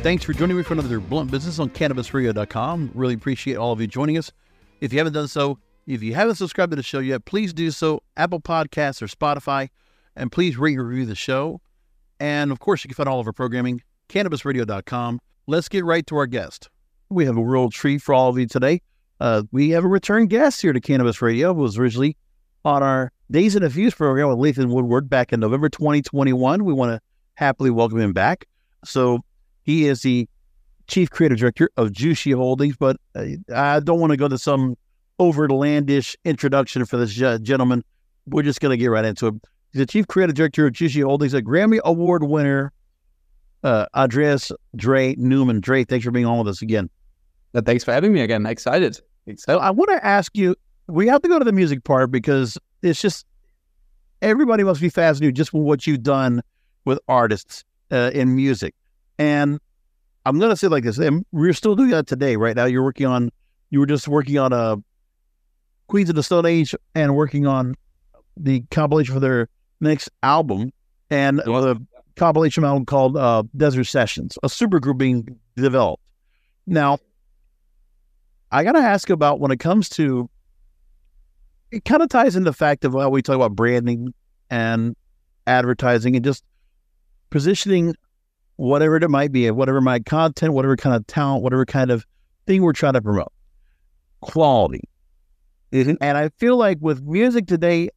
Thanks for joining me for another Blunt Business on CannabisRadio.com. Really appreciate all of you joining us. If you haven't done so, if you haven't subscribed to the show yet, please do so. Apple Podcasts or Spotify, and please rate and review the show. And of course, you can find all of our programming, CannabisRadio.com. Let's get right to our guest. We have a real treat for all of you today. Uh, we have a return guest here to Cannabis Radio. It was originally on our Days in the Fuse program with Lathan Woodward back in November 2021. We want to happily welcome him back. So he is the chief creative director of Jushi Holdings, but uh, I don't want to go to some overlandish introduction for this gentleman. We're just going to get right into it. He's the chief creative director of Jushi Holdings, a Grammy Award winner, uh, Andreas Dre Neumann. Dre, thanks for being on with us again. Uh, thanks for having me again. Excited. Excited. I want to ask you. We have to go to the music part because it's just everybody must be fascinated just with what you've done with artists uh, in music. And I'm going to say like this, and we're still doing that today, right now. You're working on, you were just working on a uh, Queens of the Stone Age and working on the compilation for their next album and the compilation album called uh, Desert Sessions, a super group being developed. Now, I got to ask about when it comes to, it kind of ties into the fact of how we talk about branding and advertising and just positioning whatever it might be, whatever my content, whatever kind of talent, whatever kind of thing we're trying to promote. Quality. Mm-hmm. And I feel like with music today,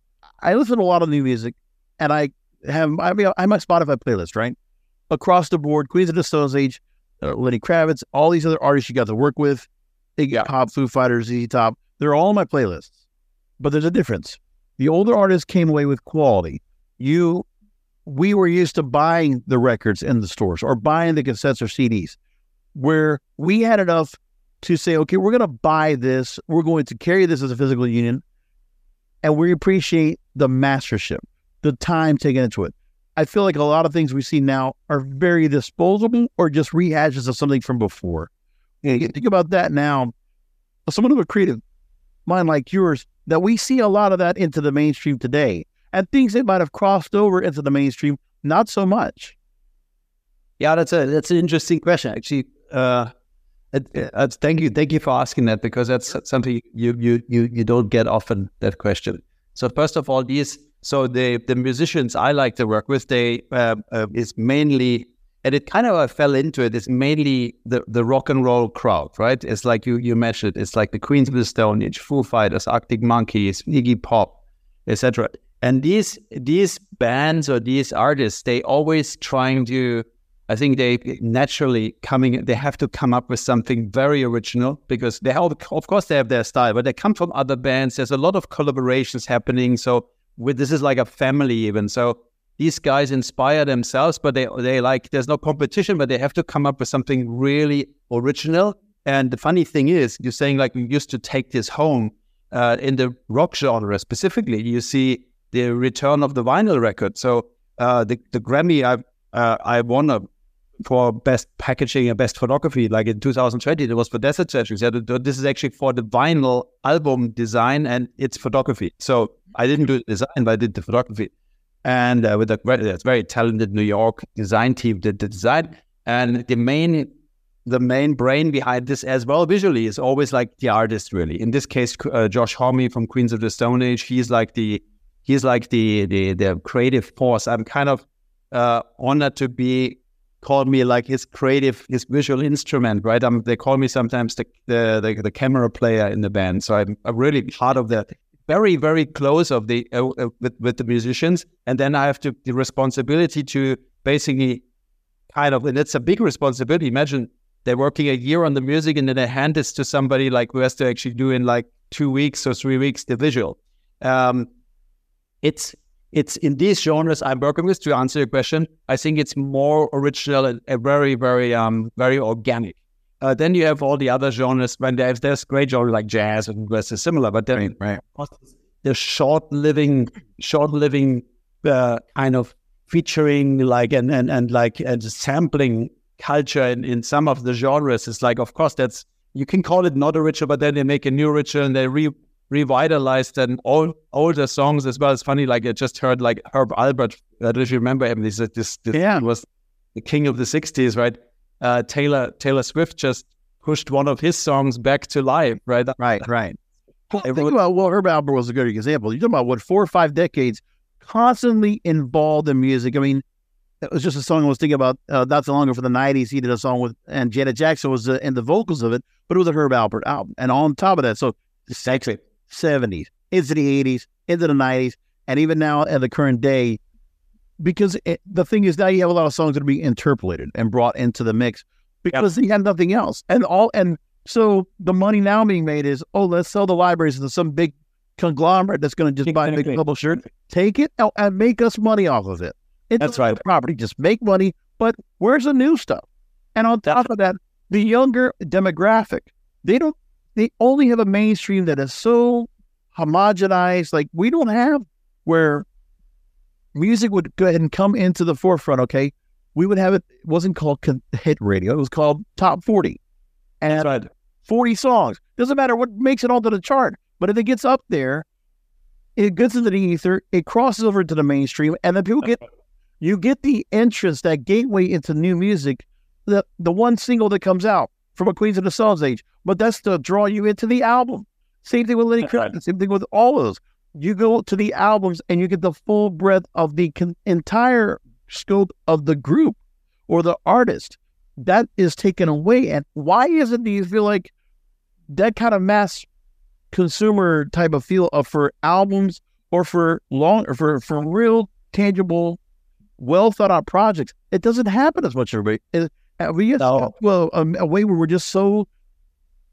I listen to a lot of new music and I have, I mean, I have my Spotify playlist, right? Across the board, Queens of the Stone Age, uh, Lenny Kravitz, all these other artists you got to work with, Iggy yeah. Pop, Foo Fighters, ZZ Top, they're all on my playlists. But there's a difference. The older artists came away with quality. You we were used to buying the records in the stores or buying the cassettes or CDs, where we had enough to say, okay, we're going to buy this, we're going to carry this as a physical union, and we appreciate the mastership, the time taken into it. I feel like a lot of things we see now are very disposable or just rehashes of something from before. Think about that now. Someone of a creative mind like yours, that we see a lot of that into the mainstream today and things that might have crossed over into the mainstream, not so much. Yeah, that's a that's an interesting question. Actually, uh, it, thank you, thank you for asking that because that's something you you you you don't get often that question. So first of all, these so the the musicians I like to work with, they uh, uh, is mainly and it kind of I fell into it. It's mainly the the rock and roll crowd, right? It's like you you mentioned. It's like the Queens of the Stone Age, Foo Fighters, Arctic Monkeys, Iggy Pop, etc. And these these bands or these artists, they always trying to. I think they naturally coming. They have to come up with something very original because they have, of course, they have their style, but they come from other bands. There's a lot of collaborations happening. So with this is like a family even. So these guys inspire themselves, but they they like there's no competition, but they have to come up with something really original. And the funny thing is, you're saying like we used to take this home uh, in the rock genre specifically. You see the return of the vinyl record. So uh, the the Grammy I uh, I won a, for best packaging and best photography, like in 2020, it was for Desert Sessions. Said this is actually for the vinyl album design and its photography. So I didn't do the design, but I did the photography. And uh, with a very, very talented New York design team did the design. And the main the main brain behind this as well visually is always like the artist really in this case uh, josh homme from queens of the stone age he's like the he's like the the the creative force. I'm kind of uh, honored to be called me like his creative, his visual instrument, right? Um, they call me sometimes the, the the, the camera player in the band. So I'm, I'm really part of the very very close of the uh, uh, with with the musicians, and then I have to the responsibility to basically kind of, and it's a big responsibility. Imagine they're working a year on the music, and then they hand this to somebody like who has to actually do in like two weeks or three weeks the visual. Um, it's it's in these genres I'm working with. To answer your question, I think it's more original and, and very, very, um, very organic. Uh, then you have all the other genres. When there's there's great genres like jazz and is similar, but then right, right. the short living, short living uh, kind of featuring like and and and like and sampling culture in, in some of the genres is like, of course, that's you can call it not original, but then they make a new original and they re revitalized and all older songs as well. It's funny, like I just heard like Herb Alpert. I don't know if you remember him. This this, this yeah. was the king of the '60s, right? Uh, Taylor Taylor Swift just pushed one of his songs back to life, right? Right, right. Well, think about well, Herb Alpert was a good example. You're talking about what four or five decades, constantly involved in music. I mean, it was just a song I was thinking about uh, not so long ago for the '90s. He did a song with, and Janet Jackson was uh, in the vocals of it, but it was a Herb Alpert album. And on top of that, so sexy 70s, into the 80s, into the 90s, and even now at the current day. Because it, the thing is, now you have a lot of songs that are being interpolated and brought into the mix because yep. you have nothing else. And all and so the money now being made is, oh, let's sell the libraries to some big conglomerate that's going to just buy a big publisher, take it and make us money off of it. It's that's right. Property, just make money. But where's the new stuff? And on top of that, the younger demographic, they don't they only have a mainstream that is so homogenized. Like we don't have where music would go ahead and come into the forefront. Okay, we would have it. it wasn't called hit radio. It was called top forty, and right. forty songs. Doesn't matter what makes it onto the chart, but if it gets up there, it gets into the ether. It crosses over to the mainstream, and then people get you get the entrance, that gateway into new music. The the one single that comes out from a Queens of the Stone Age, but that's to draw you into the album. Same thing with Lenny Kravitz. Same thing with all of those. You go to the albums and you get the full breadth of the con- entire scope of the group or the artist. That is taken away. And why is it? Do you feel like that kind of mass consumer type of feel of for albums or for long or for for real tangible, well thought out projects? It doesn't happen as much. Everybody. It, we just no. well um, a way where we're just so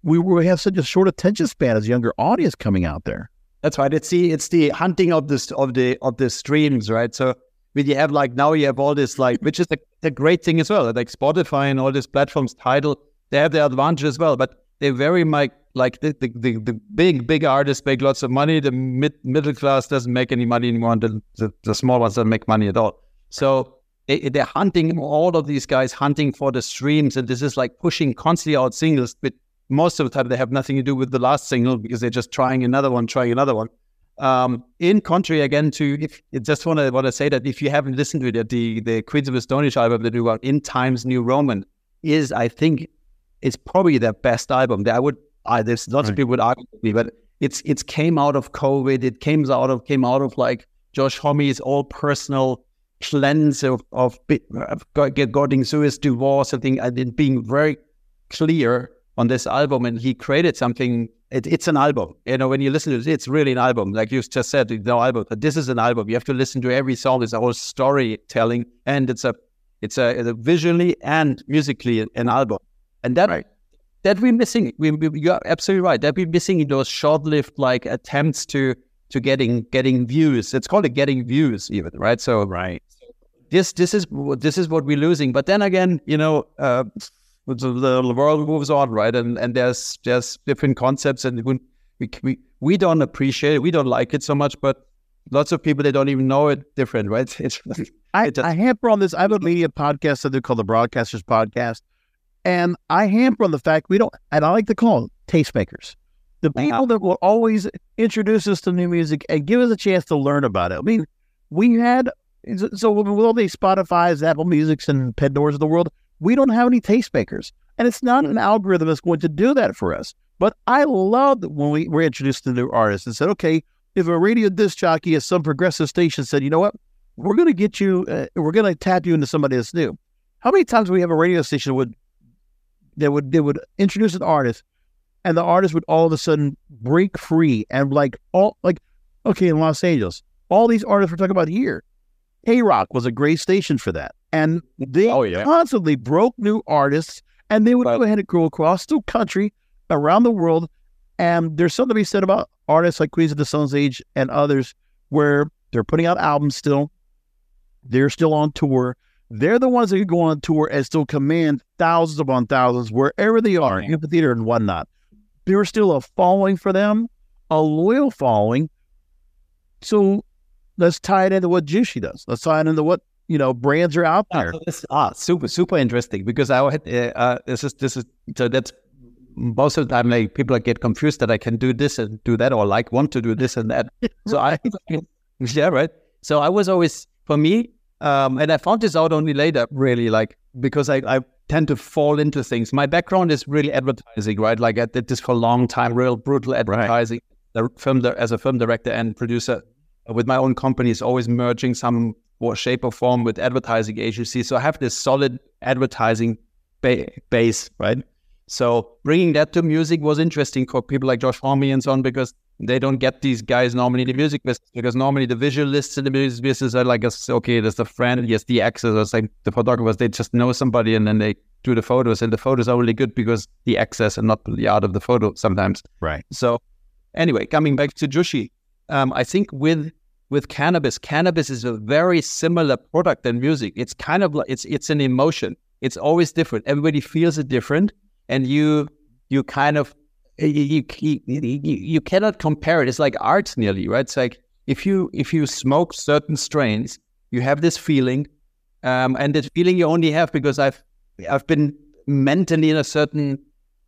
we, we have such a short attention span as younger audience coming out there. That's right. It's the it's the hunting of this of the of the streams, right? So when you have like now you have all this like which is the, the great thing as well. Like Spotify and all these platforms Tidal, they have their advantage as well, but they very much like the, the, the, the, big big artists make lots of money. The mid middle class doesn't make any money anymore. And the, the, the small ones don't make money at all. So they, they're hunting all of these guys hunting for the streams, and this is like pushing constantly out singles, but most of the time they have nothing to do with the last single because they're just trying another one, trying another one. Um, in contrary, again, to if just want to want to say that if you haven't listened to it, the the Queens of the Stone Age album they do out in Times New Roman is, I think, it's probably their best album. I would, I, there's lots right. of people would argue with me, but it's it's came out of COVID. It came out of came out of like Josh Homme's all personal cleanse of of, of getting through his divorce and thing, and being very clear on this album and he created something. It, it's an album. You know when you listen to it it's really an album. Like you just said no album but this is an album. You have to listen to every song. It's a whole storytelling and it's a it's a, it's a visually and musically an album. And that right. that we're missing we, we, you're absolutely right. That we're missing in those short-lived like attempts to to getting getting views it's called a getting views even right so right this this is this is what we're losing but then again you know uh, the, the world moves on, right? And and there's there's different concepts, and we we we don't appreciate it, we don't like it so much, but lots of people they don't even know it different, right? It's, I, I hamper on this. I have a media podcast that they call the Broadcasters Podcast, and I hamper on the fact we don't, and I like to call them tastemakers. The people that will always introduce us to new music and give us a chance to learn about it. I mean, we had so with all these Spotify's, Apple Musics, and Pandoras of the world, we don't have any tastemakers. And it's not an algorithm that's going to do that for us. But I loved when we were introduced to new artists and said, okay, if a radio disc jockey at some progressive station said, you know what, we're going to get you, uh, we're going to tap you into somebody that's new. How many times we have a radio station would that would they would introduce an artist, and the artist would all of a sudden break free and like all like okay in Los Angeles, all these artists we're talking about here, KROQ was a great station for that, and they Oh, yeah. constantly broke new artists, and they would Right. go ahead and go across the country, around the world, and there's something to be said about artists like Queens of the Stone's Age and others, where they're putting out albums still, they're still on tour. They're the ones that can go on tour and still command thousands upon thousands wherever they are, amphitheater and whatnot. There's still a following for them, a loyal following. So let's tie it into what Jushi does. Let's tie it into what you know brands are out Ah, there. so this, ah, super, super interesting because I had uh, uh, this is this is so that's most of the time like people get confused that I can do this and do that or like want to do this and that. So I yeah right. So I was always for me, um, and I found this out only later, really like because I, I tend to fall into things. My background is really advertising, right? Like I did this for a long time, real brutal advertising. The film as a film director and producer with my own companies, always merging some shape or form with advertising agencies. So I have this solid advertising ba- base, right? So bringing that to music was interesting for people like Josh Homme and so on because they don't get these guys normally in the music business because normally the visualists in the music business are like, okay, there's the friend, yes, the actors, or like the photographers, they just know somebody and then they do the photos, and the photos are only good because the access and not the art of the photo sometimes. Right. So anyway, coming back to Jushi, um, I think with with cannabis, cannabis is a very similar product than music. It's kind of like it's it's an emotion. It's always different. Everybody feels it different, and you you kind of you you, you, you cannot compare it. It's like art nearly, right? It's like if you if you smoke certain strains, you have this feeling, um, and that feeling you only have because I've I've been mentally in a certain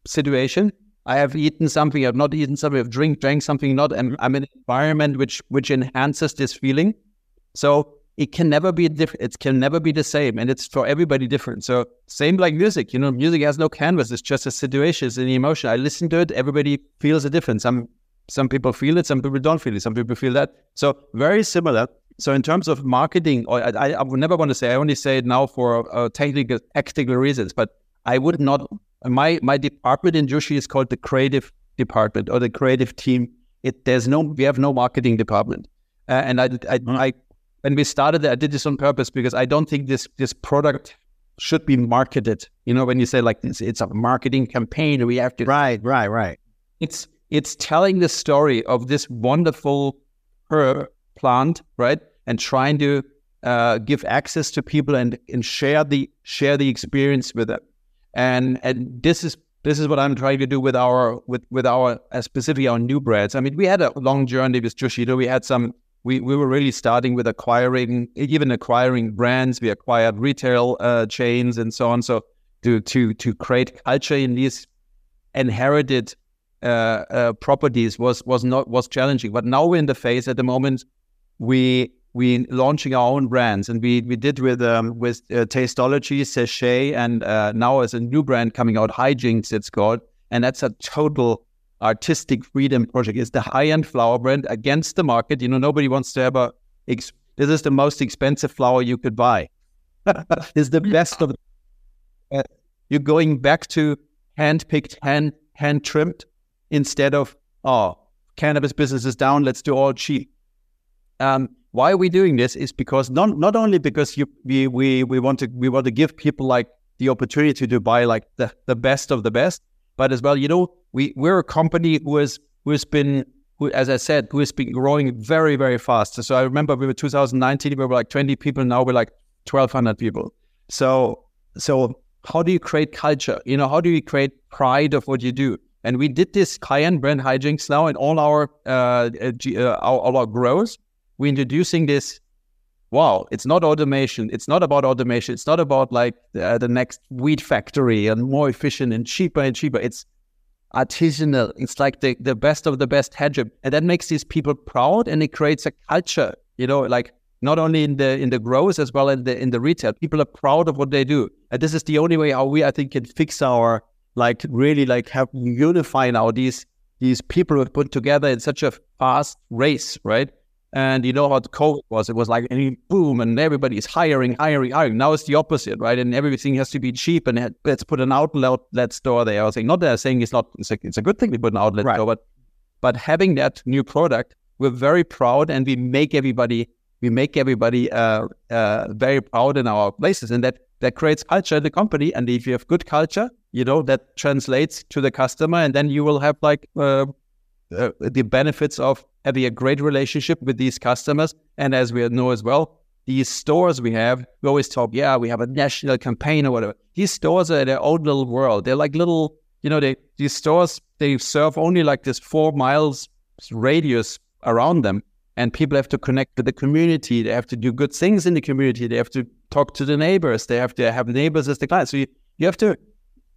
situation. I have eaten something, I've not eaten something, I've drink, drank something, not, and I'm in an environment which which enhances this feeling. So it can never be different. It can never be the same, and it's for everybody different. So same like music, you know, music has no canvas. It's just a situation, it's an emotion. I listen to it, everybody feels a difference. Some some people feel it, some people don't feel it, some people feel that. So very similar. So in terms of marketing, or I, I, would never want to say. I only say it now for uh, technical technical reasons, but I would not. My my department in Jushi is called the creative department or the creative team. It there's no we have no marketing department, uh, and I I, I when we started I did this on purpose because I don't think this this product should be marketed. You know, when you say like it's, it's a marketing campaign, we have to Right, right, right. it's it's telling the story of this wonderful herb plant, right? And trying to uh, give access to people and, and share the share the experience with them. And and this is this is what I'm trying to do with our with with our uh, specifically our new brands. I mean, we had a long journey with Jushido. We had some. We, we were really starting with acquiring even acquiring brands. We acquired retail uh, chains and so on. So to to to create culture in these inherited uh, uh, properties was was not was challenging. But now we're in the phase at the moment we we launching our own brands, and we we did with um, with uh, Tasteology, Sachet, and uh, now as a new brand coming out, Hijinks it's called, and that's a total artistic freedom project. It's the high end flower brand against the market. You know, nobody wants to have a. Ex- this is the most expensive flower you could buy. it's the best of. Uh, you're going back to hand picked, hand hand trimmed, instead of oh cannabis business is down. Let's do all cheap. Um, why are we doing this? Is because not not only because you we we we want to we want to give people like the opportunity to buy like the, the best of the best, but as well, you know, we we're a company who has who has been who, as I said, who has been growing very very fast. So I remember we were 2019, we were like 20 people. Now we're like 1,200 people. So so how do you create culture? You know, how do you create pride of what you do? And we did this high-end brand hijinks now in all our uh, uh, uh, all our growth we're introducing this wow it's not automation it's not about automation it's not about like the, uh, the next weed factory and more efficient and cheaper and cheaper. It's artisanal it's like the, the best of the best hedgehog. And that makes these people proud and it creates a culture you know like not only in the in the growth as well in the in the retail. People are proud of what they do. And this is the only way how we i think can fix our like really like have unify now these these people were put together in such a fast race, right? And you know how COVID was. It was like any boom, and everybody is hiring, hiring, hiring. Now it's the opposite, right? And everything has to be cheap. And let's put an outlet store there. I was saying, not that I'm saying it's not. It's a, it's a good thing to put an outlet right. store, but but having that new product, we're very proud, and we make everybody we make everybody uh, uh, very proud in our places, and that that creates culture in the company. And if you have good culture, you know that translates to the customer, and then you will have like uh, uh the benefits of having a great relationship with these customers. And as we know as well, these stores we have, we always talk, yeah, we have a national campaign or whatever. These stores are their own little world. They're like little, you know, they these stores they serve only like this four miles radius around them. And people have to connect with the community. They have to do good things in the community. They have to talk to the neighbors. They have to have neighbors as the clients. So you, you have to,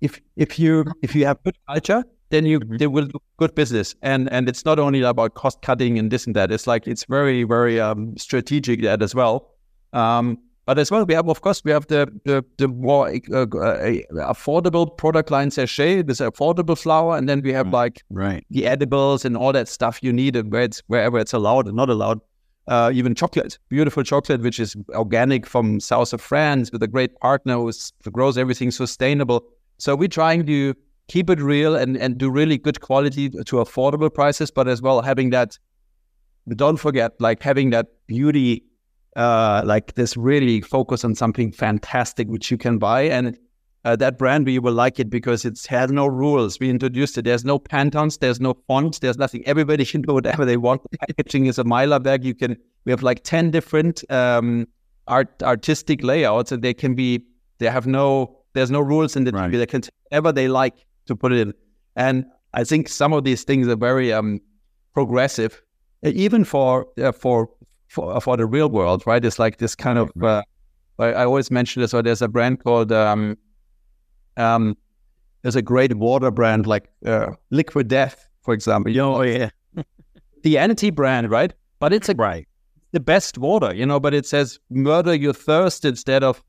if if you if you have good culture, then you mm-hmm. they will do good business. And and it's not only about cost cutting and this and that. It's like it's very very um, strategic that as well. Um, but as well, we have of course we have the the, the more uh, uh, affordable product line sachet, this affordable flower, and then we have like right the edibles and all that stuff you need where it's wherever it's allowed and not allowed. Uh, even chocolate, beautiful chocolate, which is organic from south of France with a great partner who grows everything sustainable. So we're trying to keep it real and, and do really good quality to affordable prices, but as well having that, don't forget, like having that beauty, uh, like this really focus on something fantastic which you can buy. And uh, that brand, we will like it because it has no rules. We introduced it. There's no Pantones, there's no fonts, there's nothing. Everybody can do whatever they want. The packaging is a Mylar bag. You can, we have like 10 different um, art artistic layouts and they can be, they have no, there's no rules in the right. They can whatever they like to put it in. And I think some of these things are very um, progressive, even for uh, for for for the real world, right? It's like this kind of. Uh, I always mention this. So there's a brand called um, um, there's a great water brand like uh, Liquid Death, for example. Oh yeah, the Entity brand, right? But it's a right the best water, you know. But it says murder your thirst instead of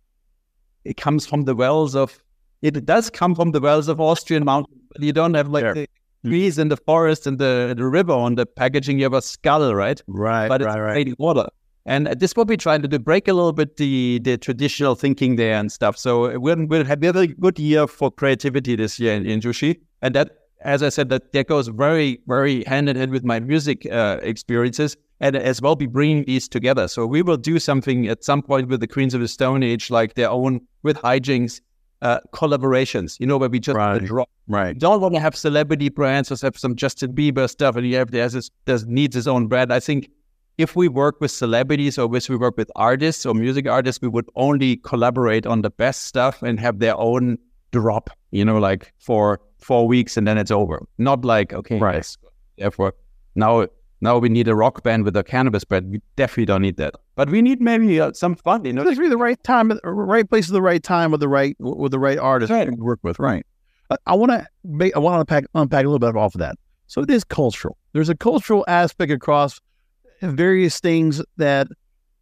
it comes from the wells of it does come from the wells of Austrian mountains, but you don't have like yeah. the trees in the forest and the, the river on the packaging. You have a skull, right? Right. But it's right, right. water. And this is what we're trying to do, break a little bit the, the traditional thinking there and stuff. So we'll, we'll have a good year for creativity this year in, in Jushi. And that, as I said, that, that goes very, very hand in hand with my music uh, experiences and as well be bringing these together. So we will do something at some point with the Queens of the Stone Age, like their own with hijinks uh, collaborations, you know, where we just right. drop. Right. Don't want to have celebrity brands or have some Justin Bieber stuff and you have there's this, there's needs his own brand. I think if we work with celebrities or if we work with artists or music artists, we would only collaborate on the best stuff and have their own drop, you know, like for four weeks and then it's over. Not like, okay, right. Therefore now now we need a rock band with a cannabis brand. We definitely don't need that. But we need maybe uh, some fun. You know, it's the right time, right place at the right time with the right with the right artist right. to work with. Right. I want to make I want to unpack unpack a little bit off of that. So it is cultural. There's a cultural aspect across various things that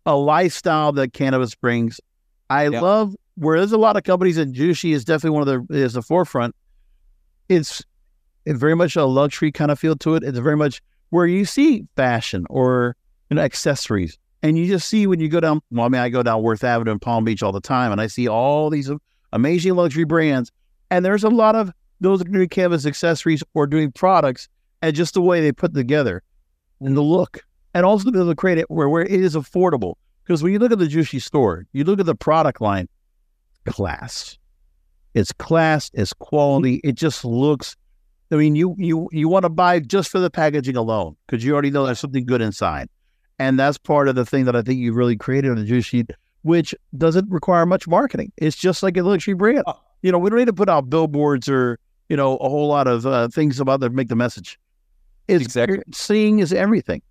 a lifestyle that cannabis brings. I yeah. love where there's a lot of companies and Jushi is definitely one of the is the forefront. It's, it's very much a luxury kind of feel to it. It's very much where you see fashion or you know, accessories. And you just see when you go down, well, I mean, I go down Worth Avenue in Palm Beach all the time and I see all these amazing luxury brands. And there's a lot of those are doing canvas accessories or doing products and just the way they put together and the look. And also to be able to create it where, where it is affordable. Because when you look at the Jushi store, you look at the product line, class. It's class, it's quality. It just looks I mean, you you you want to buy just for the packaging alone because you already know there's something good inside, and that's part of the thing that I think you really created on the Jushi, which doesn't require much marketing. It's just like a luxury brand. Oh. You know, we don't need to put out billboards or you know a whole lot of uh, things about that make the message. It's exactly seeing is everything.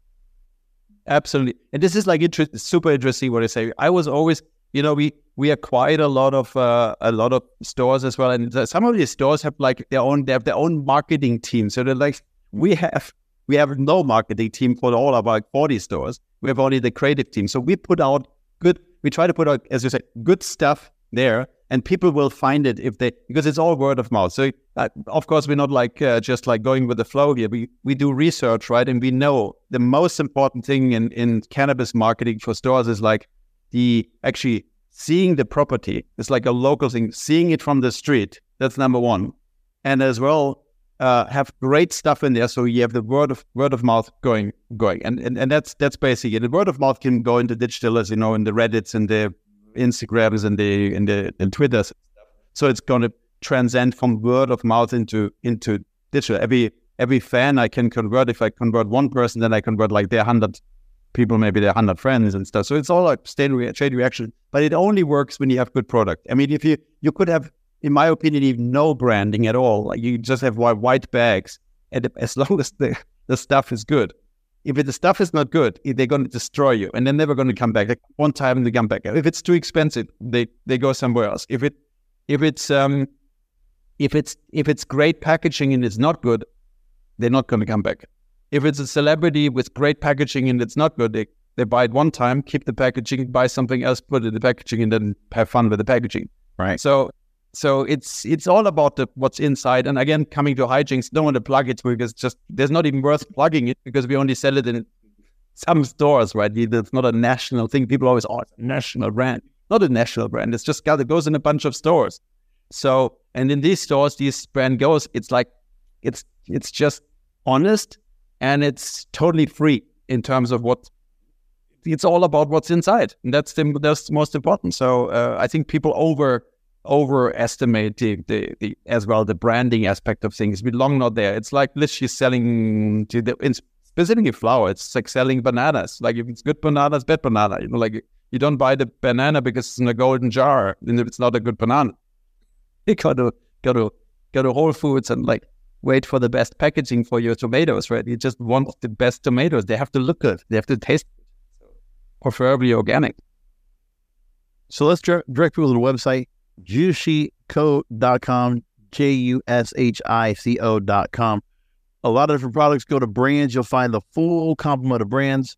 Absolutely, and this is like inter- super interesting. What I say, I was always, you know, we we acquired a lot of uh, a lot of stores as well, and some of these stores have like their own they have their own marketing team. So they're like we have we have no marketing team for all of our 40 stores. We have only the creative team. So we put out good. We try to put out, as you said, good stuff there, and people will find it if they because it's all word of mouth. So uh, of course we're not like uh, just like going with the flow here. We we do research, right? And we know the most important thing in in cannabis marketing for stores is like the actually seeing the property. It's like a local thing, seeing it from the street. That's number one, and as well. Uh, have great stuff in there, so you have the word of word of mouth going going, and and, and that's that's basically it. The word of mouth can go into digital, as you know, in the Reddits and the Instagrams and the and the and Twitters. So it's going to transcend from word of mouth into into digital. Every every fan I can convert. If I convert one person, then I convert like their hundred people, maybe their hundred friends and stuff. So it's all like chain, re- reaction. But it only works when you have good product. I mean, if you you could have, in my opinion, even no branding at all. Like you just have white bags, and as long as the the stuff is good, if the stuff is not good, they're going to destroy you, and they're never going to come back. Like one time, they come back. If it's too expensive, they they go somewhere else. If it if it's um if it's if it's great packaging and it's not good, they're not going to come back. If it's a celebrity with great packaging and it's not good, they they buy it one time, keep the packaging, buy something else, put it in the packaging, and then have fun with the packaging. Right. So so it's it's all about the, what's inside. And again, coming to hijinks, don't want to plug it because just there's not even worth plugging it because we only sell it in some stores, right? It's not a national thing. People always, oh, it's a national brand. Not a national brand. It's just got it goes in a bunch of stores. So and in these stores, this brand goes. It's like it's it's just honest and it's totally free in terms of what it's all about what's inside. And that's the that's the most important. So uh, I think people over overestimate the, the, the, as well the branding aspect of things. We long not there. It's like literally selling to the in specifically flower. It's like selling bananas. Like if it's good bananas, bad banana. You know, like you don't buy the banana because it's in a golden jar and if it's not a good banana. You gotta go to go to Whole Foods and like wait for the best packaging for your tomatoes, right? You just want the best tomatoes. They have to look good. They have to taste preferably organic. So let's direct people to the website jushico.com, J U S H I C O.com. A lot of different products go to brands. You'll find the full complement of brands.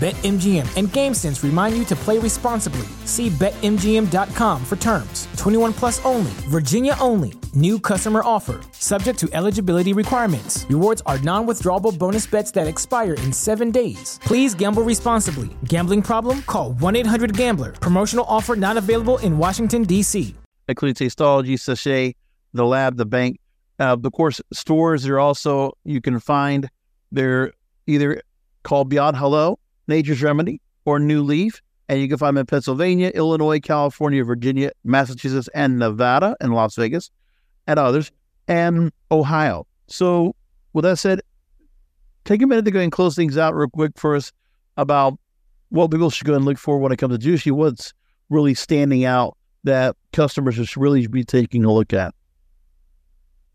BetMGM and GameSense remind you to play responsibly. See BetMGM.com for terms. 21 plus only, Virginia only. New customer offer. Subject to eligibility requirements. Rewards are non withdrawable bonus bets that expire in seven days. Please gamble responsibly. Gambling problem? Call 1 800 Gambler. Promotional offer not available in Washington, D.C. Including Tasteology, Sachet, The Lab, The Bank. Uh, of course, stores are also, you can find, they're either called Beyond Hello Nature's Remedy, or New Leaf. And you can find them in Pennsylvania, Illinois, California, Virginia, Massachusetts, and Nevada, and Las Vegas, and others, and Ohio. So, with that said, take a minute to go and close things out real quick for us about what people should go and look for when it comes to Jushi. What's really standing out that customers should really be taking a look at?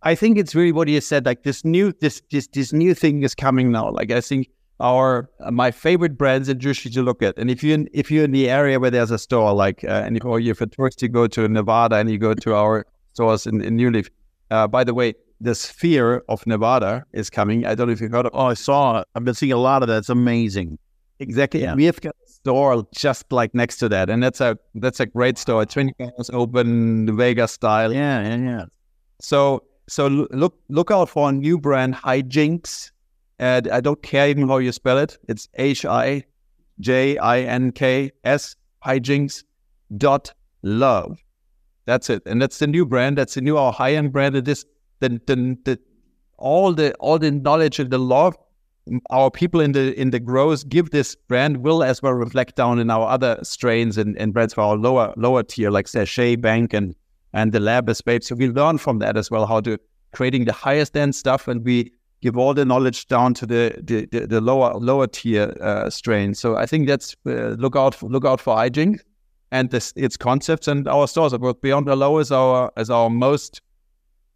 I think it's really what you said. Like this new this this this new thing is coming now. Like I think are uh, my favorite brands in Jushi to look at. And if you if you're in the area where there's a store, like uh, and if, or if a tourist you go to Nevada and you go to our stores in, in New Leaf. Uh, by the way, the Sphere of Nevada is coming. I don't know if you've heard of. Oh, I saw it. I've been seeing a lot of that. It's amazing. Exactly. Yeah. We have got a store just like next to that, and that's a that's a great store. 20 hours open, Vegas style. Yeah, yeah, yeah. So so look look out for a new brand, Hijinks and I don't care even how you spell it. It's H I J I N K S hijinks dot love. That's it, and that's the new brand. That's the new our high end brand. It is the, the the all the all the knowledge and the love our people in the in the growth give this brand will as well reflect down in our other strains and, and brands for our lower lower tier like Sachet Bank and and the Lab Escape. So we learn from that as well how to creating the highest end stuff, and we give all the knowledge down to the the, the, the lower lower tier uh, strain. So I think that's uh, look out for, look out for iDrink and this, its concepts and our stores. But Beyond Hello is our is our most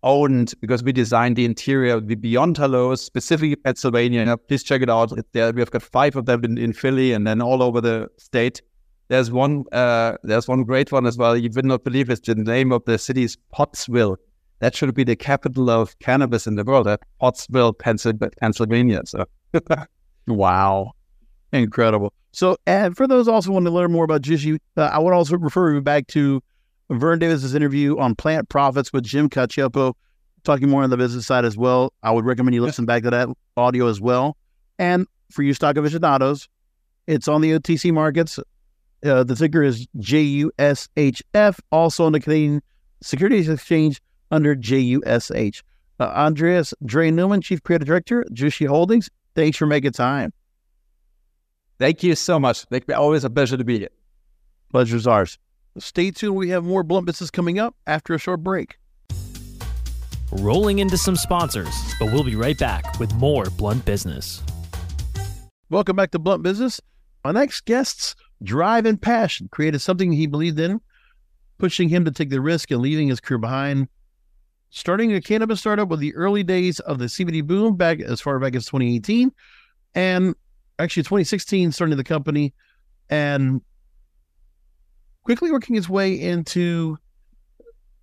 owned because we designed the interior the Beyond Hello, specifically Pennsylvania. Please check it out. There, we've got five of them in, in Philly and then all over the state. There's one uh, there's one great one as well. You would not believe it. The name of the city is Pottsville. That should be the capital of cannabis in the world. At Pottsville, Pennsylvania. So wow. Incredible. So, and for those also want to learn more about Jushi, uh, I would also refer you back to Vern Davis's interview on plant profits with Jim Cacioppo, talking more on the business side as well. I would recommend you listen back to that audio as well. And for you stock aficionados, it's on the OTC markets. Uh, the ticker is JUSHF, also on the Canadian Securities Exchange under JUSH. Uh, Andreas Dre Neumann, Chief Creative Director, Jushi Holdings. Thanks for making time. Thank you so much. It's always a pleasure to be here. Pleasure's ours. Stay tuned. We have more Blunt Business coming up after a short break. Rolling into some sponsors, but we'll be right back with more Blunt Business. Welcome back to Blunt Business. My next guest's drive and passion created something he believed in, pushing him to take the risk and leaving his career behind. Starting a cannabis startup with the early days of the CBD boom back as far back as 2018, and actually 2016 starting the company and quickly working its way into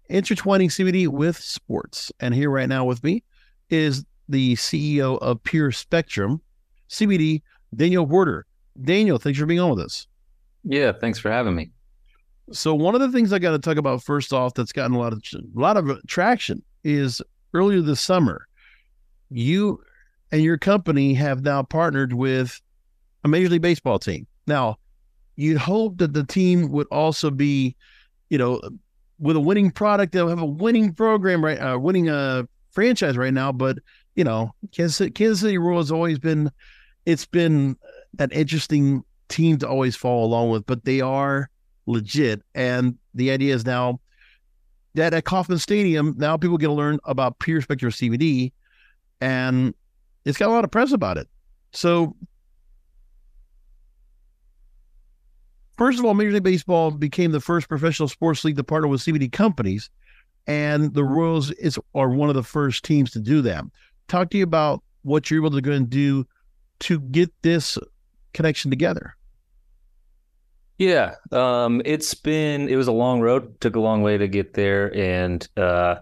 intertwining CBD with sports. And here right now with me is the CEO of Pure Spectrum CBD, Daniel Huerter. Daniel, thanks for being on with us. Yeah, thanks for having me. So one of the things I got to talk about first off that's gotten a lot of a lot of traction is earlier this summer, you and your company have now partnered with a Major League Baseball team. Now, you'd hope that the team would also be, you know, with a winning product, they'll have a winning program, right? Uh, winning a franchise right now. But you know, Kansas City, Kansas City Royals always been, it's been an interesting team to always follow along with. But they are legit, and the idea is now that at Kauffman Stadium, now people get to learn about Pure Spectrum CBD, and it's got a lot of press about it. So First of all, Major League Baseball became the first professional sports league to partner with CBD companies, and the Royals is are one of the first teams to do that. Talk to you about what you're able to go and do to get this connection together. Yeah, um, it's been it was a long road. Took a long way to get there, and uh,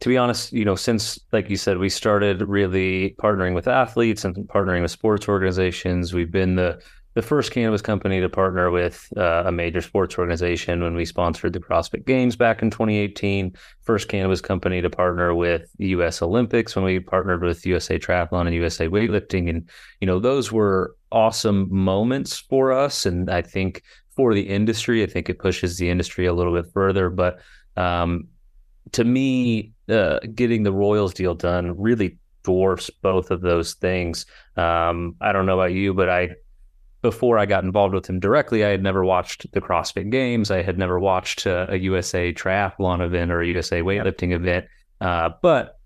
to be honest, you know, since like you said, we started really partnering with athletes and partnering with sports organizations. We've been the the first cannabis company to partner with uh, a major sports organization when we sponsored the CrossFit Games back in 2018. First cannabis company to partner with the U.S. Olympics when we partnered with USA Triathlon and USA Weightlifting, and you know those were awesome moments for us, and I think for the industry, I think it pushes the industry a little bit further. But um, to me, uh, getting the Royals deal done really dwarfs both of those things. Um, I don't know about you, but I before I got involved with him directly, I had never watched the CrossFit Games. I had never watched a, a USA triathlon event or a USA weightlifting event. Uh, but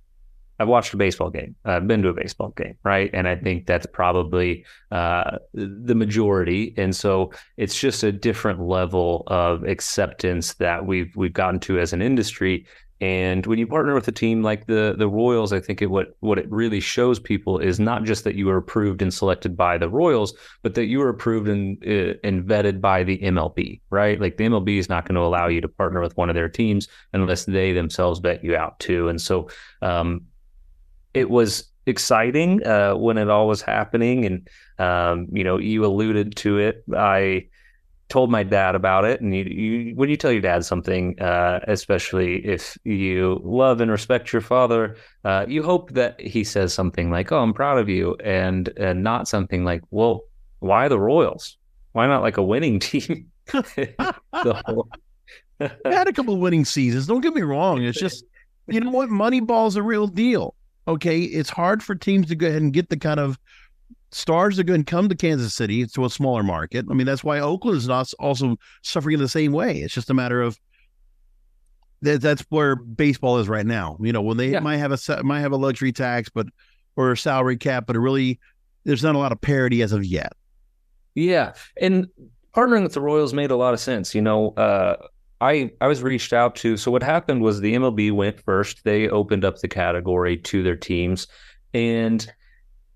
I've watched a baseball game. I've been to a baseball game, right? And I think that's probably uh, the majority. And so it's just a different level of acceptance that we've we've gotten to as an industry and when you partner with a team like the the Royals, I think it what what it really shows people is not just that you are approved and selected by the Royals, but that you are approved and uh, and vetted by the MLB, right? Like the MLB is not going to allow you to partner with one of their teams unless they themselves vet you out too. And so um, it was exciting uh, when it all was happening, and um, you know you alluded to it. I told my dad about it. And you, you when you tell your dad something uh, especially if you love and respect your father uh, you hope that he says something like oh i'm proud of you and and not something like well why the royals? Why not like a winning team? Whole... had a couple of winning seasons. Don't get me wrong. It's just you know what? Moneyball's a real deal okay it's hard for teams to go ahead and get the kind of stars are going to come to Kansas City to a smaller market. I mean, that's why Oakland is not also suffering in the same way. It's just a matter of that. That's where baseball is right now. You know, when they yeah. might have a might have a luxury tax, but or a salary cap, but it really there's not a lot of parity as of yet. Yeah, and partnering with the Royals made a lot of sense. You know, uh, I I was reached out to. So what happened was the MLB went first. They opened up the category to their teams, and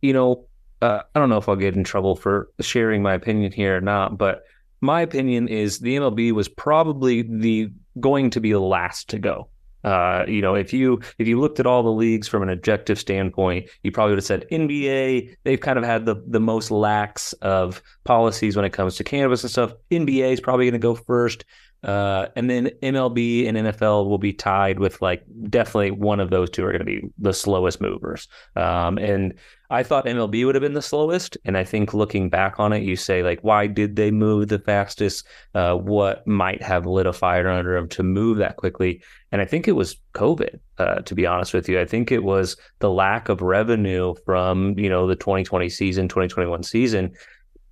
you know, uh, I don't know if I'll get in trouble for sharing my opinion here or not, but my opinion is the MLB was probably the going to be the last to go. Uh, you know, if you if you looked at all the leagues from an objective standpoint, you probably would have said NBA. They've kind of had the the most lax of policies when it comes to cannabis and stuff. NBA is probably going to go first. Uh, and then MLB and NFL will be tied with like definitely one of those two are going to be the slowest movers. Um, and I thought MLB would have been the slowest. And I think looking back on it, you say like, why did they move the fastest? Uh, what might have lit a fire under them to move that quickly? And I think it was COVID. Uh, to be honest with you, I think it was the lack of revenue from you know the 2020 season, 2021 season.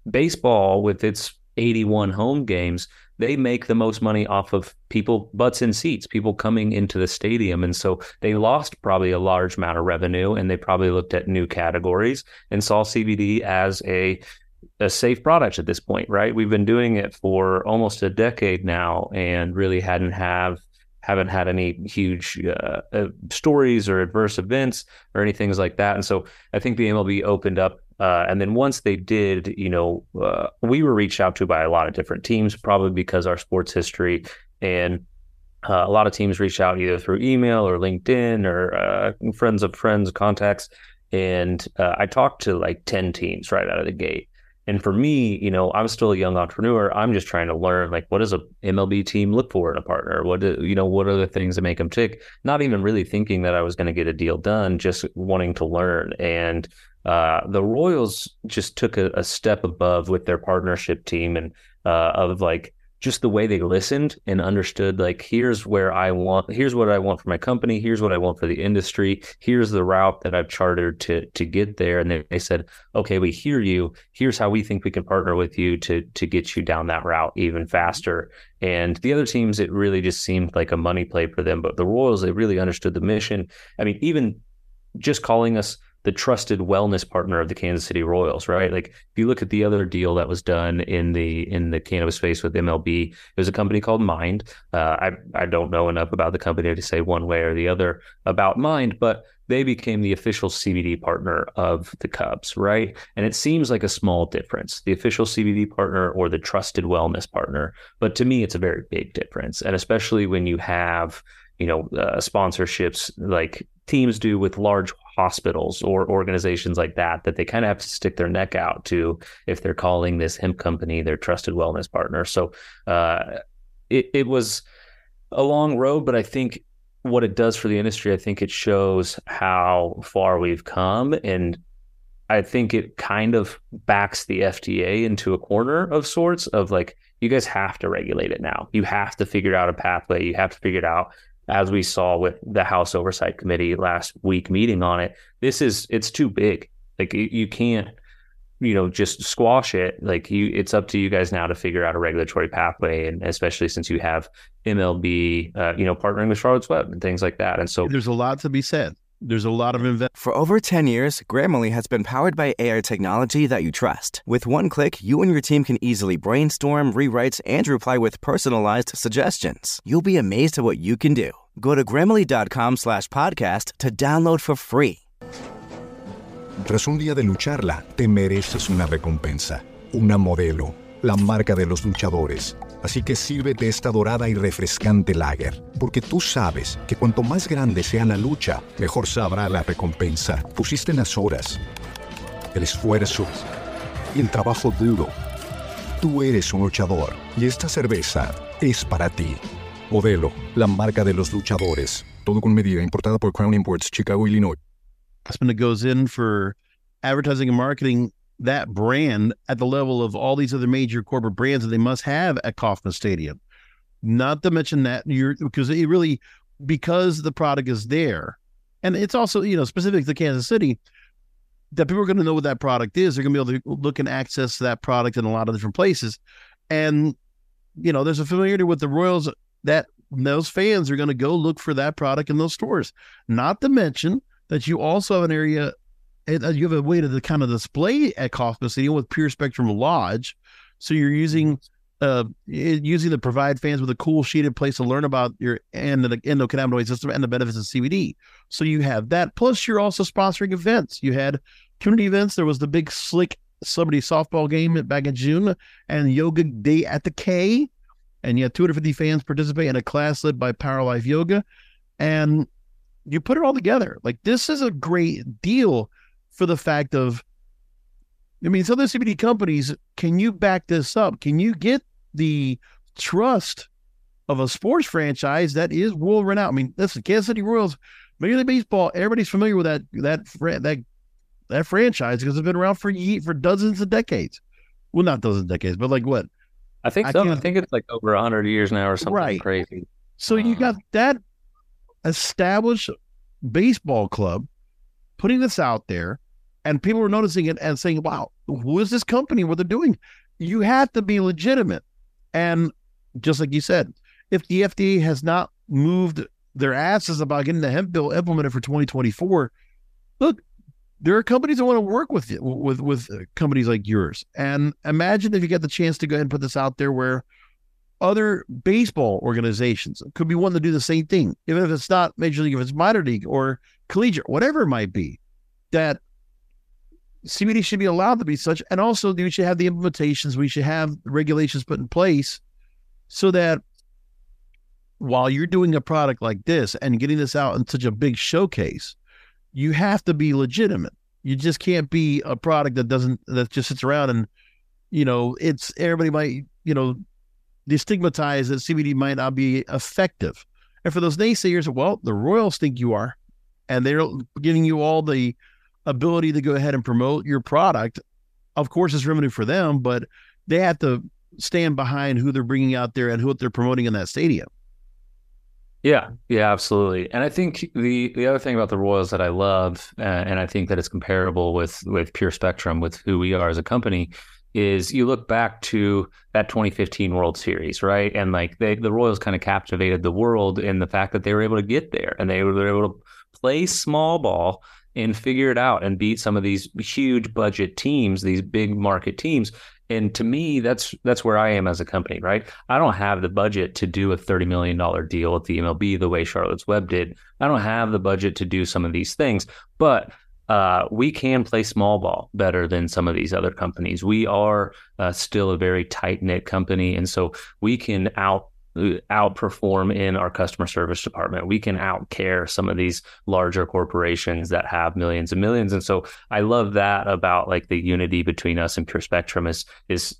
Baseball with its 81 home games they make the most money off of people butts in seats, people coming into the stadium. And so they lost probably a large amount of revenue and they probably looked at new categories and saw CBD as a a safe product at this point, right? We've been doing it for almost a decade now and really hadn't have haven't had any huge uh, uh, stories or adverse events or anything like that. And so I think the MLB opened up uh, and then once they did, you know, uh, we were reached out to by a lot of different teams, probably because our sports history and uh, a lot of teams reached out either through email or LinkedIn or uh, friends of friends contacts. And uh, I talked to like 10 teams right out of the gate. And for me, you know, I'm still a young entrepreneur. I'm just trying to learn like what does a MLB team look for in a partner? What do, you know, what are the things that make them tick? Not even really thinking that I was going to get a deal done, just wanting to learn. And uh, the Royals just took a, a, step above with their partnership team and uh, of like just the way they listened and understood like here's where I want here's what I want for my company here's what I want for the industry here's the route that I've chartered to to get there. And they, they said okay we hear you. Here's how we think we can partner with you to to get you down that route even faster. And the other teams it really just seemed like a money play for them. But the Royals they really understood the mission. I mean even just calling us the trusted wellness partner of the Kansas City Royals, right? Like if you look at the other deal that was done in the in the cannabis space with MLB, it was a company called Mind. Uh, I I don't know enough about the company to say one way or the other about Mind, but they became the official CBD partner of the Cubs, right? And it seems like a small difference, the official CBD partner or the trusted wellness partner, but to me, it's a very big difference, and especially when you have you know uh, sponsorships like teams do with large hospitals or organizations like that that they kind of have to stick their neck out to if they're calling this hemp company their trusted wellness partner. So uh, it it was a long road, but I think what it does for the industry, I think it shows how far we've come and I think it kind of backs the FDA into a corner of sorts of like, you guys have to regulate it now. You have to figure out a pathway. You have to figure it out as we saw with the House Oversight Committee last week meeting on it, this is it's too big. Like you, can't, you know, just squash it. Like you, it's up to you guys now to figure out a regulatory pathway, and especially since you have MLB, uh, you know, partnering with Charlotte's Web and things like that. And so there's a lot to be said. There's a lot of investment. For over 10 years, Grammarly has been powered by AI technology that you trust. With one click, you and your team can easily brainstorm, rewrite, and reply with personalized suggestions. You'll be amazed at what you can do. Go to grammarly.com slash podcast to download for free. Tras un día de lucharla, te mereces una recompensa. Una modelo. La marca de los luchadores Así que sírvete esta dorada y refrescante lager, porque tú sabes que cuanto más grande sea la lucha, mejor sabrá la recompensa. Pusiste las horas, el esfuerzo y el trabajo duro. Tú eres un luchador y esta cerveza es para ti. Modelo, la marca de los luchadores. Todo con medida, importada por Crown Imports, Chicago, Illinois. goes in for advertising and marketing that brand at the level of all these other major corporate brands that they must have at Kauffman Stadium. Not to mention that you're because it really because the product is there, and it's also you know specific to Kansas City that people are going to know what that product is. They're going to be able to look and access that product in a lot of different places, and you know there's a familiarity with the Royals that those fans are going to go look for that product in those stores. Not to mention that you also have an area you have a way to kind of display at Kauffman Stadium with Pure Spectrum Lodge. So you're using uh, using to provide fans with a cool sheeted place to learn about your and the endocannabinoid system and the benefits of CBD. So you have that. Plus, you're also sponsoring events. You had community events. There was the big slick celebrity softball game back in June and yoga day at the K. And you had 250 fans participate in a class led by Power Life Yoga. And you put it all together. Like this is a great deal for the fact of I mean, some of the CBD companies, can you back this up? Can you get the trust of a sports franchise that is world renowned. I mean, listen, Kansas City Royals, Major League Baseball, everybody's familiar with that that that that franchise because it's been around for for dozens of decades. Well, not dozens of decades, but like what? I think so. I, I think it's like over hundred years now or something right. crazy. So you got uh. that established baseball club putting this out there, and people were noticing it and saying, "Wow, who is this company? What they're doing?" You have to be legitimate. And just like you said, if the FDA has not moved their asses about getting the hemp bill implemented for 2024, look, there are companies that want to work with you, with with companies like yours. And imagine if you get the chance to go ahead and put this out there where other baseball organizations could be one to do the same thing, even if it's not major league, if it's minor league or collegiate, whatever it might be, that CBD should be allowed to be such. And also, we should have the implementations, we should have regulations put in place so that while you're doing a product like this and getting this out in such a big showcase, you have to be legitimate. You just can't be a product that doesn't, that just sits around and, you know, it's everybody might, you know, destigmatize that CBD might not be effective. And for those naysayers, well, the Royals think you are, and they're giving you all the ability to go ahead and promote your product, of course, it's revenue for them, but they have to stand behind who they're bringing out there and who they're promoting in that stadium. Yeah, yeah, absolutely. And I think the the other thing about the Royals that I love, uh, and I think that it's comparable with with Pure Spectrum, with who we are as a company, is you look back to that 2015 World Series, right? And like they, the Royals kind of captivated the world in the fact that they were able to get there and they were able to play small ball and figure it out and beat some of these huge budget teams, these big market teams. And to me, that's that's where I am as a company, right? I don't have the budget to do a thirty million dollar deal at the MLB the way Charlotte's Web did. I don't have the budget to do some of these things, but uh, we can play small ball better than some of these other companies. We are uh, still a very tight knit company, and so we can out outperform in our customer service department. We can outcare some of these larger corporations that have millions and millions. And so I love that about like the unity between us and Pure Spectrum is is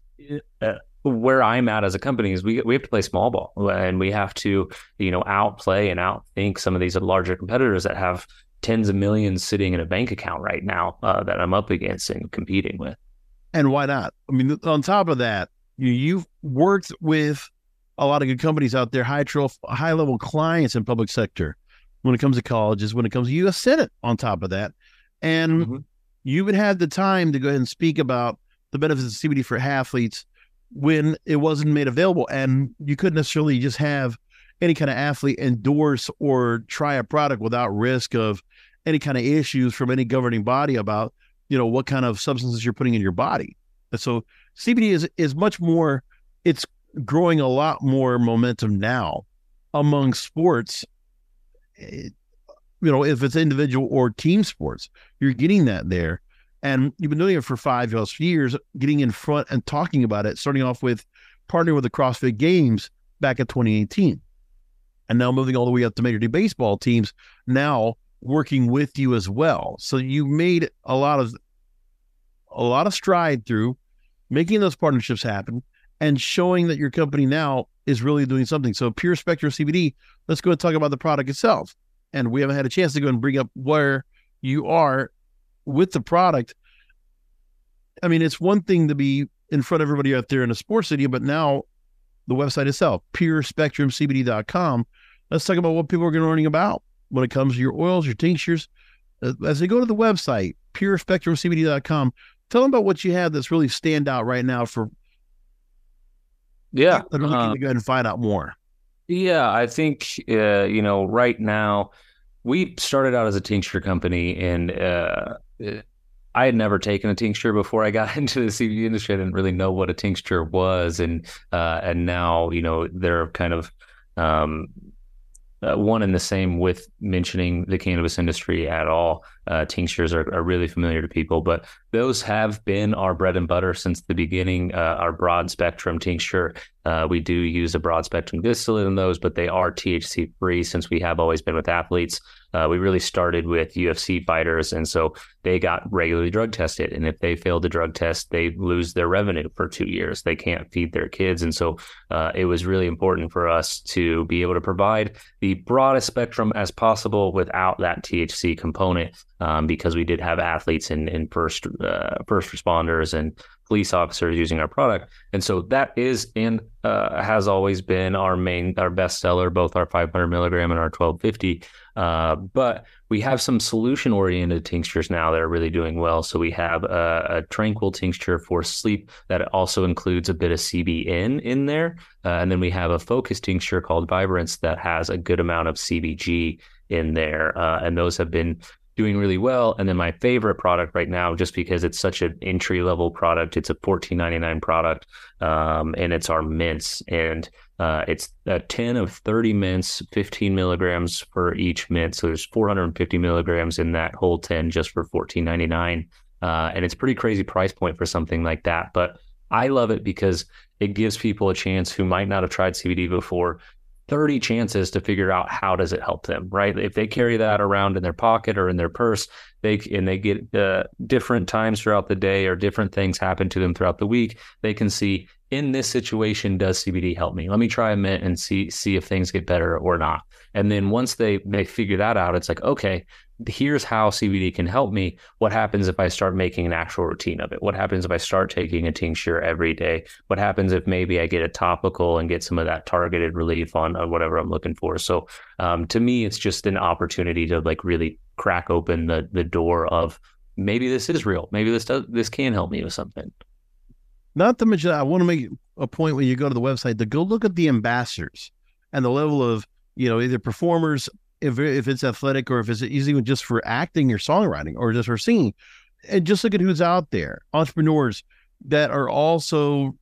uh, where I'm at as a company is we we have to play small ball and we have to you know outplay and outthink some of these larger competitors that have tens of millions sitting in a bank account right now uh, that I'm up against and competing with. And why not? I mean, on top of that, you, you've worked with a lot of good companies out there, high high level clients in public sector when it comes to colleges, when it comes to U.S. Senate on top of that. And mm-hmm. you would have the time to go ahead and speak about the benefits of CBD for athletes when it wasn't made available. And you couldn't necessarily just have any kind of athlete endorse or try a product without risk of any kind of issues from any governing body about, you know, what kind of substances you're putting in your body. And so CBD is is much more it's growing a lot more momentum now among sports. Eh, you know, if it's individual or team sports, you're getting that there. And you've been doing it for five plus years, getting in front and talking about it, starting off with partnering with the CrossFit Games back in 2018. And now moving all the way up to Major League Baseball teams, now working with you as well. So you made a lot of a lot of stride through making those partnerships happen and showing that your company now is really doing something. So Pure Spectrum CBD, let's go and talk about the product itself. And we haven't had a chance to go and bring up where you are with the product. I mean, it's one thing to be in front of everybody out there in a sports city, but now the website itself, purespectrumcbd.com. Let's talk about what people are going to learning about when it comes to your oils, your tinctures. Uh, as they go to the website, purespectrumcbd.com, tell them about what you have that's really stand out right now for yeah, I'm looking uh, to go ahead and find out more. Yeah, I think uh, you know right now we started out as a tincture company, and uh, I had never taken a tincture before I got into the CBD industry. I didn't really know what a tincture was, and uh, and now you know they're kind of um, uh, one and the same with mentioning the cannabis industry at all. Uh, tinctures are, are, really familiar to people, but those have been our bread and butter since the beginning. Uh, our broad spectrum tincture, uh, we do use a broad spectrum distillate in those, but they are THC free since we have always been with athletes. Uh, we really started with UFC fighters, and so they got regularly drug tested. And if they fail the drug test, they lose their revenue for two years. They can't feed their kids, and so uh, it was really important for us to be able to provide the broadest spectrum as possible without that THC component, um, because we did have athletes and, and first uh, first responders and police officers using our product. And so that is and uh, has always been our main, our best seller, both our 500 milligram and our 1250. Uh, but we have some solution oriented tinctures now that are really doing well. So we have a, a, tranquil tincture for sleep that also includes a bit of CBN in there. Uh, and then we have a focus tincture called Vibrance that has a good amount of CBG in there. Uh, and those have been doing really well. And then my favorite product right now, just because it's such an entry level product, it's a fourteen ninety nine product, um, and it's our mints, and uh, it's a ten of thirty mints, fifteen milligrams for each mint. So there's four hundred and fifty milligrams in that whole ten just for fourteen ninety nine, uh, and it's pretty crazy price point for something like that, but. I love it because it gives people a chance who might not have tried CBD before 30 chances to figure out how does it help them right? If they carry that around in their pocket or in their purse they and they get uh, different times throughout the day or different things happen to them throughout the week they can see in this situation does cbd help me let me try a mint and see see if things get better or not and then once they they figure that out it's like okay here's how CBD can help me. What happens if I start making an actual routine of it? What happens if I start taking a tincture every day? What happens if maybe I get a topical and get some of that targeted relief on, on whatever I'm looking for? So um, to me, it's just an opportunity to like really crack open the the door of maybe this is real. Maybe this does this can help me with something. Not to mention, I want to make a point when you go to the website to go look at the ambassadors and the level of you know either performers if if it's athletic or if it's even just for acting or songwriting or just for singing, and just look at who's out there, entrepreneurs that are also,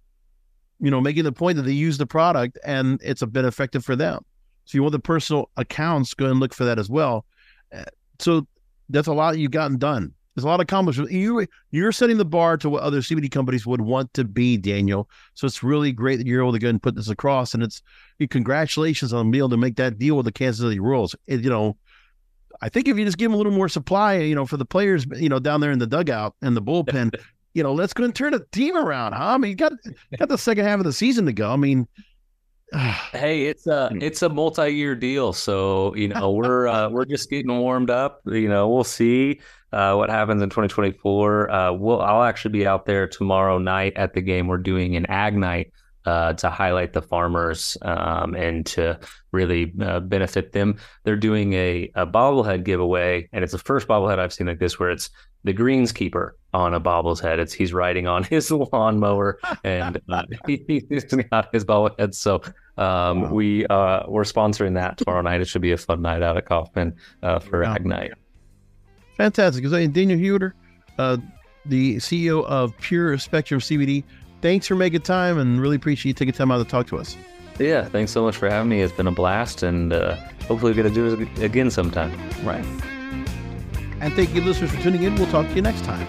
you know, making the point that they use the product and it's a bit effective for them. So you want the personal accounts, go and look for that as well. Eh, so that's a lot you've gotten done. There's a lot of accomplishments. You you're setting the bar to what other CBD companies would want to be, Daniel. So it's really great that you're able to go and put this across. And it's congratulations on being able to make that deal with the Kansas City Royals. It, you know, I think if you just give them a little more supply, you know, for the players, you know, down there in the dugout and the bullpen, you know, let's go and turn the team around, huh? I mean, you got got the second half of the season to go. I mean, hey, it's a hmm. it's a multi-year deal, so you know we're uh, we're just getting warmed up. You know, we'll see uh, what happens in 2024. Uh, we'll I'll actually be out there tomorrow night at the game. We're doing an ag night uh, to highlight the farmers um, and to really uh, benefit them. They're doing a, a bobblehead giveaway, and it's the first bobblehead I've seen like this where it's the greenskeeper on a bobble's head. It's he's riding on his lawnmower and uh, he, he's got his bobblehead. So um, wow. we uh, we're sponsoring that tomorrow night. It should be a fun night out at Kauffman uh, for wow. Ag Night. Fantastic. Because Daniel Huerter, uh, the CEO of Pure Spectrum CBD, thanks for making time and really appreciate you taking time out to talk to us. Yeah, thanks so much for having me. It's been a blast, and uh, hopefully, we're going to do it again sometime. Right. And thank you, listeners, for tuning in. We'll talk to you next time.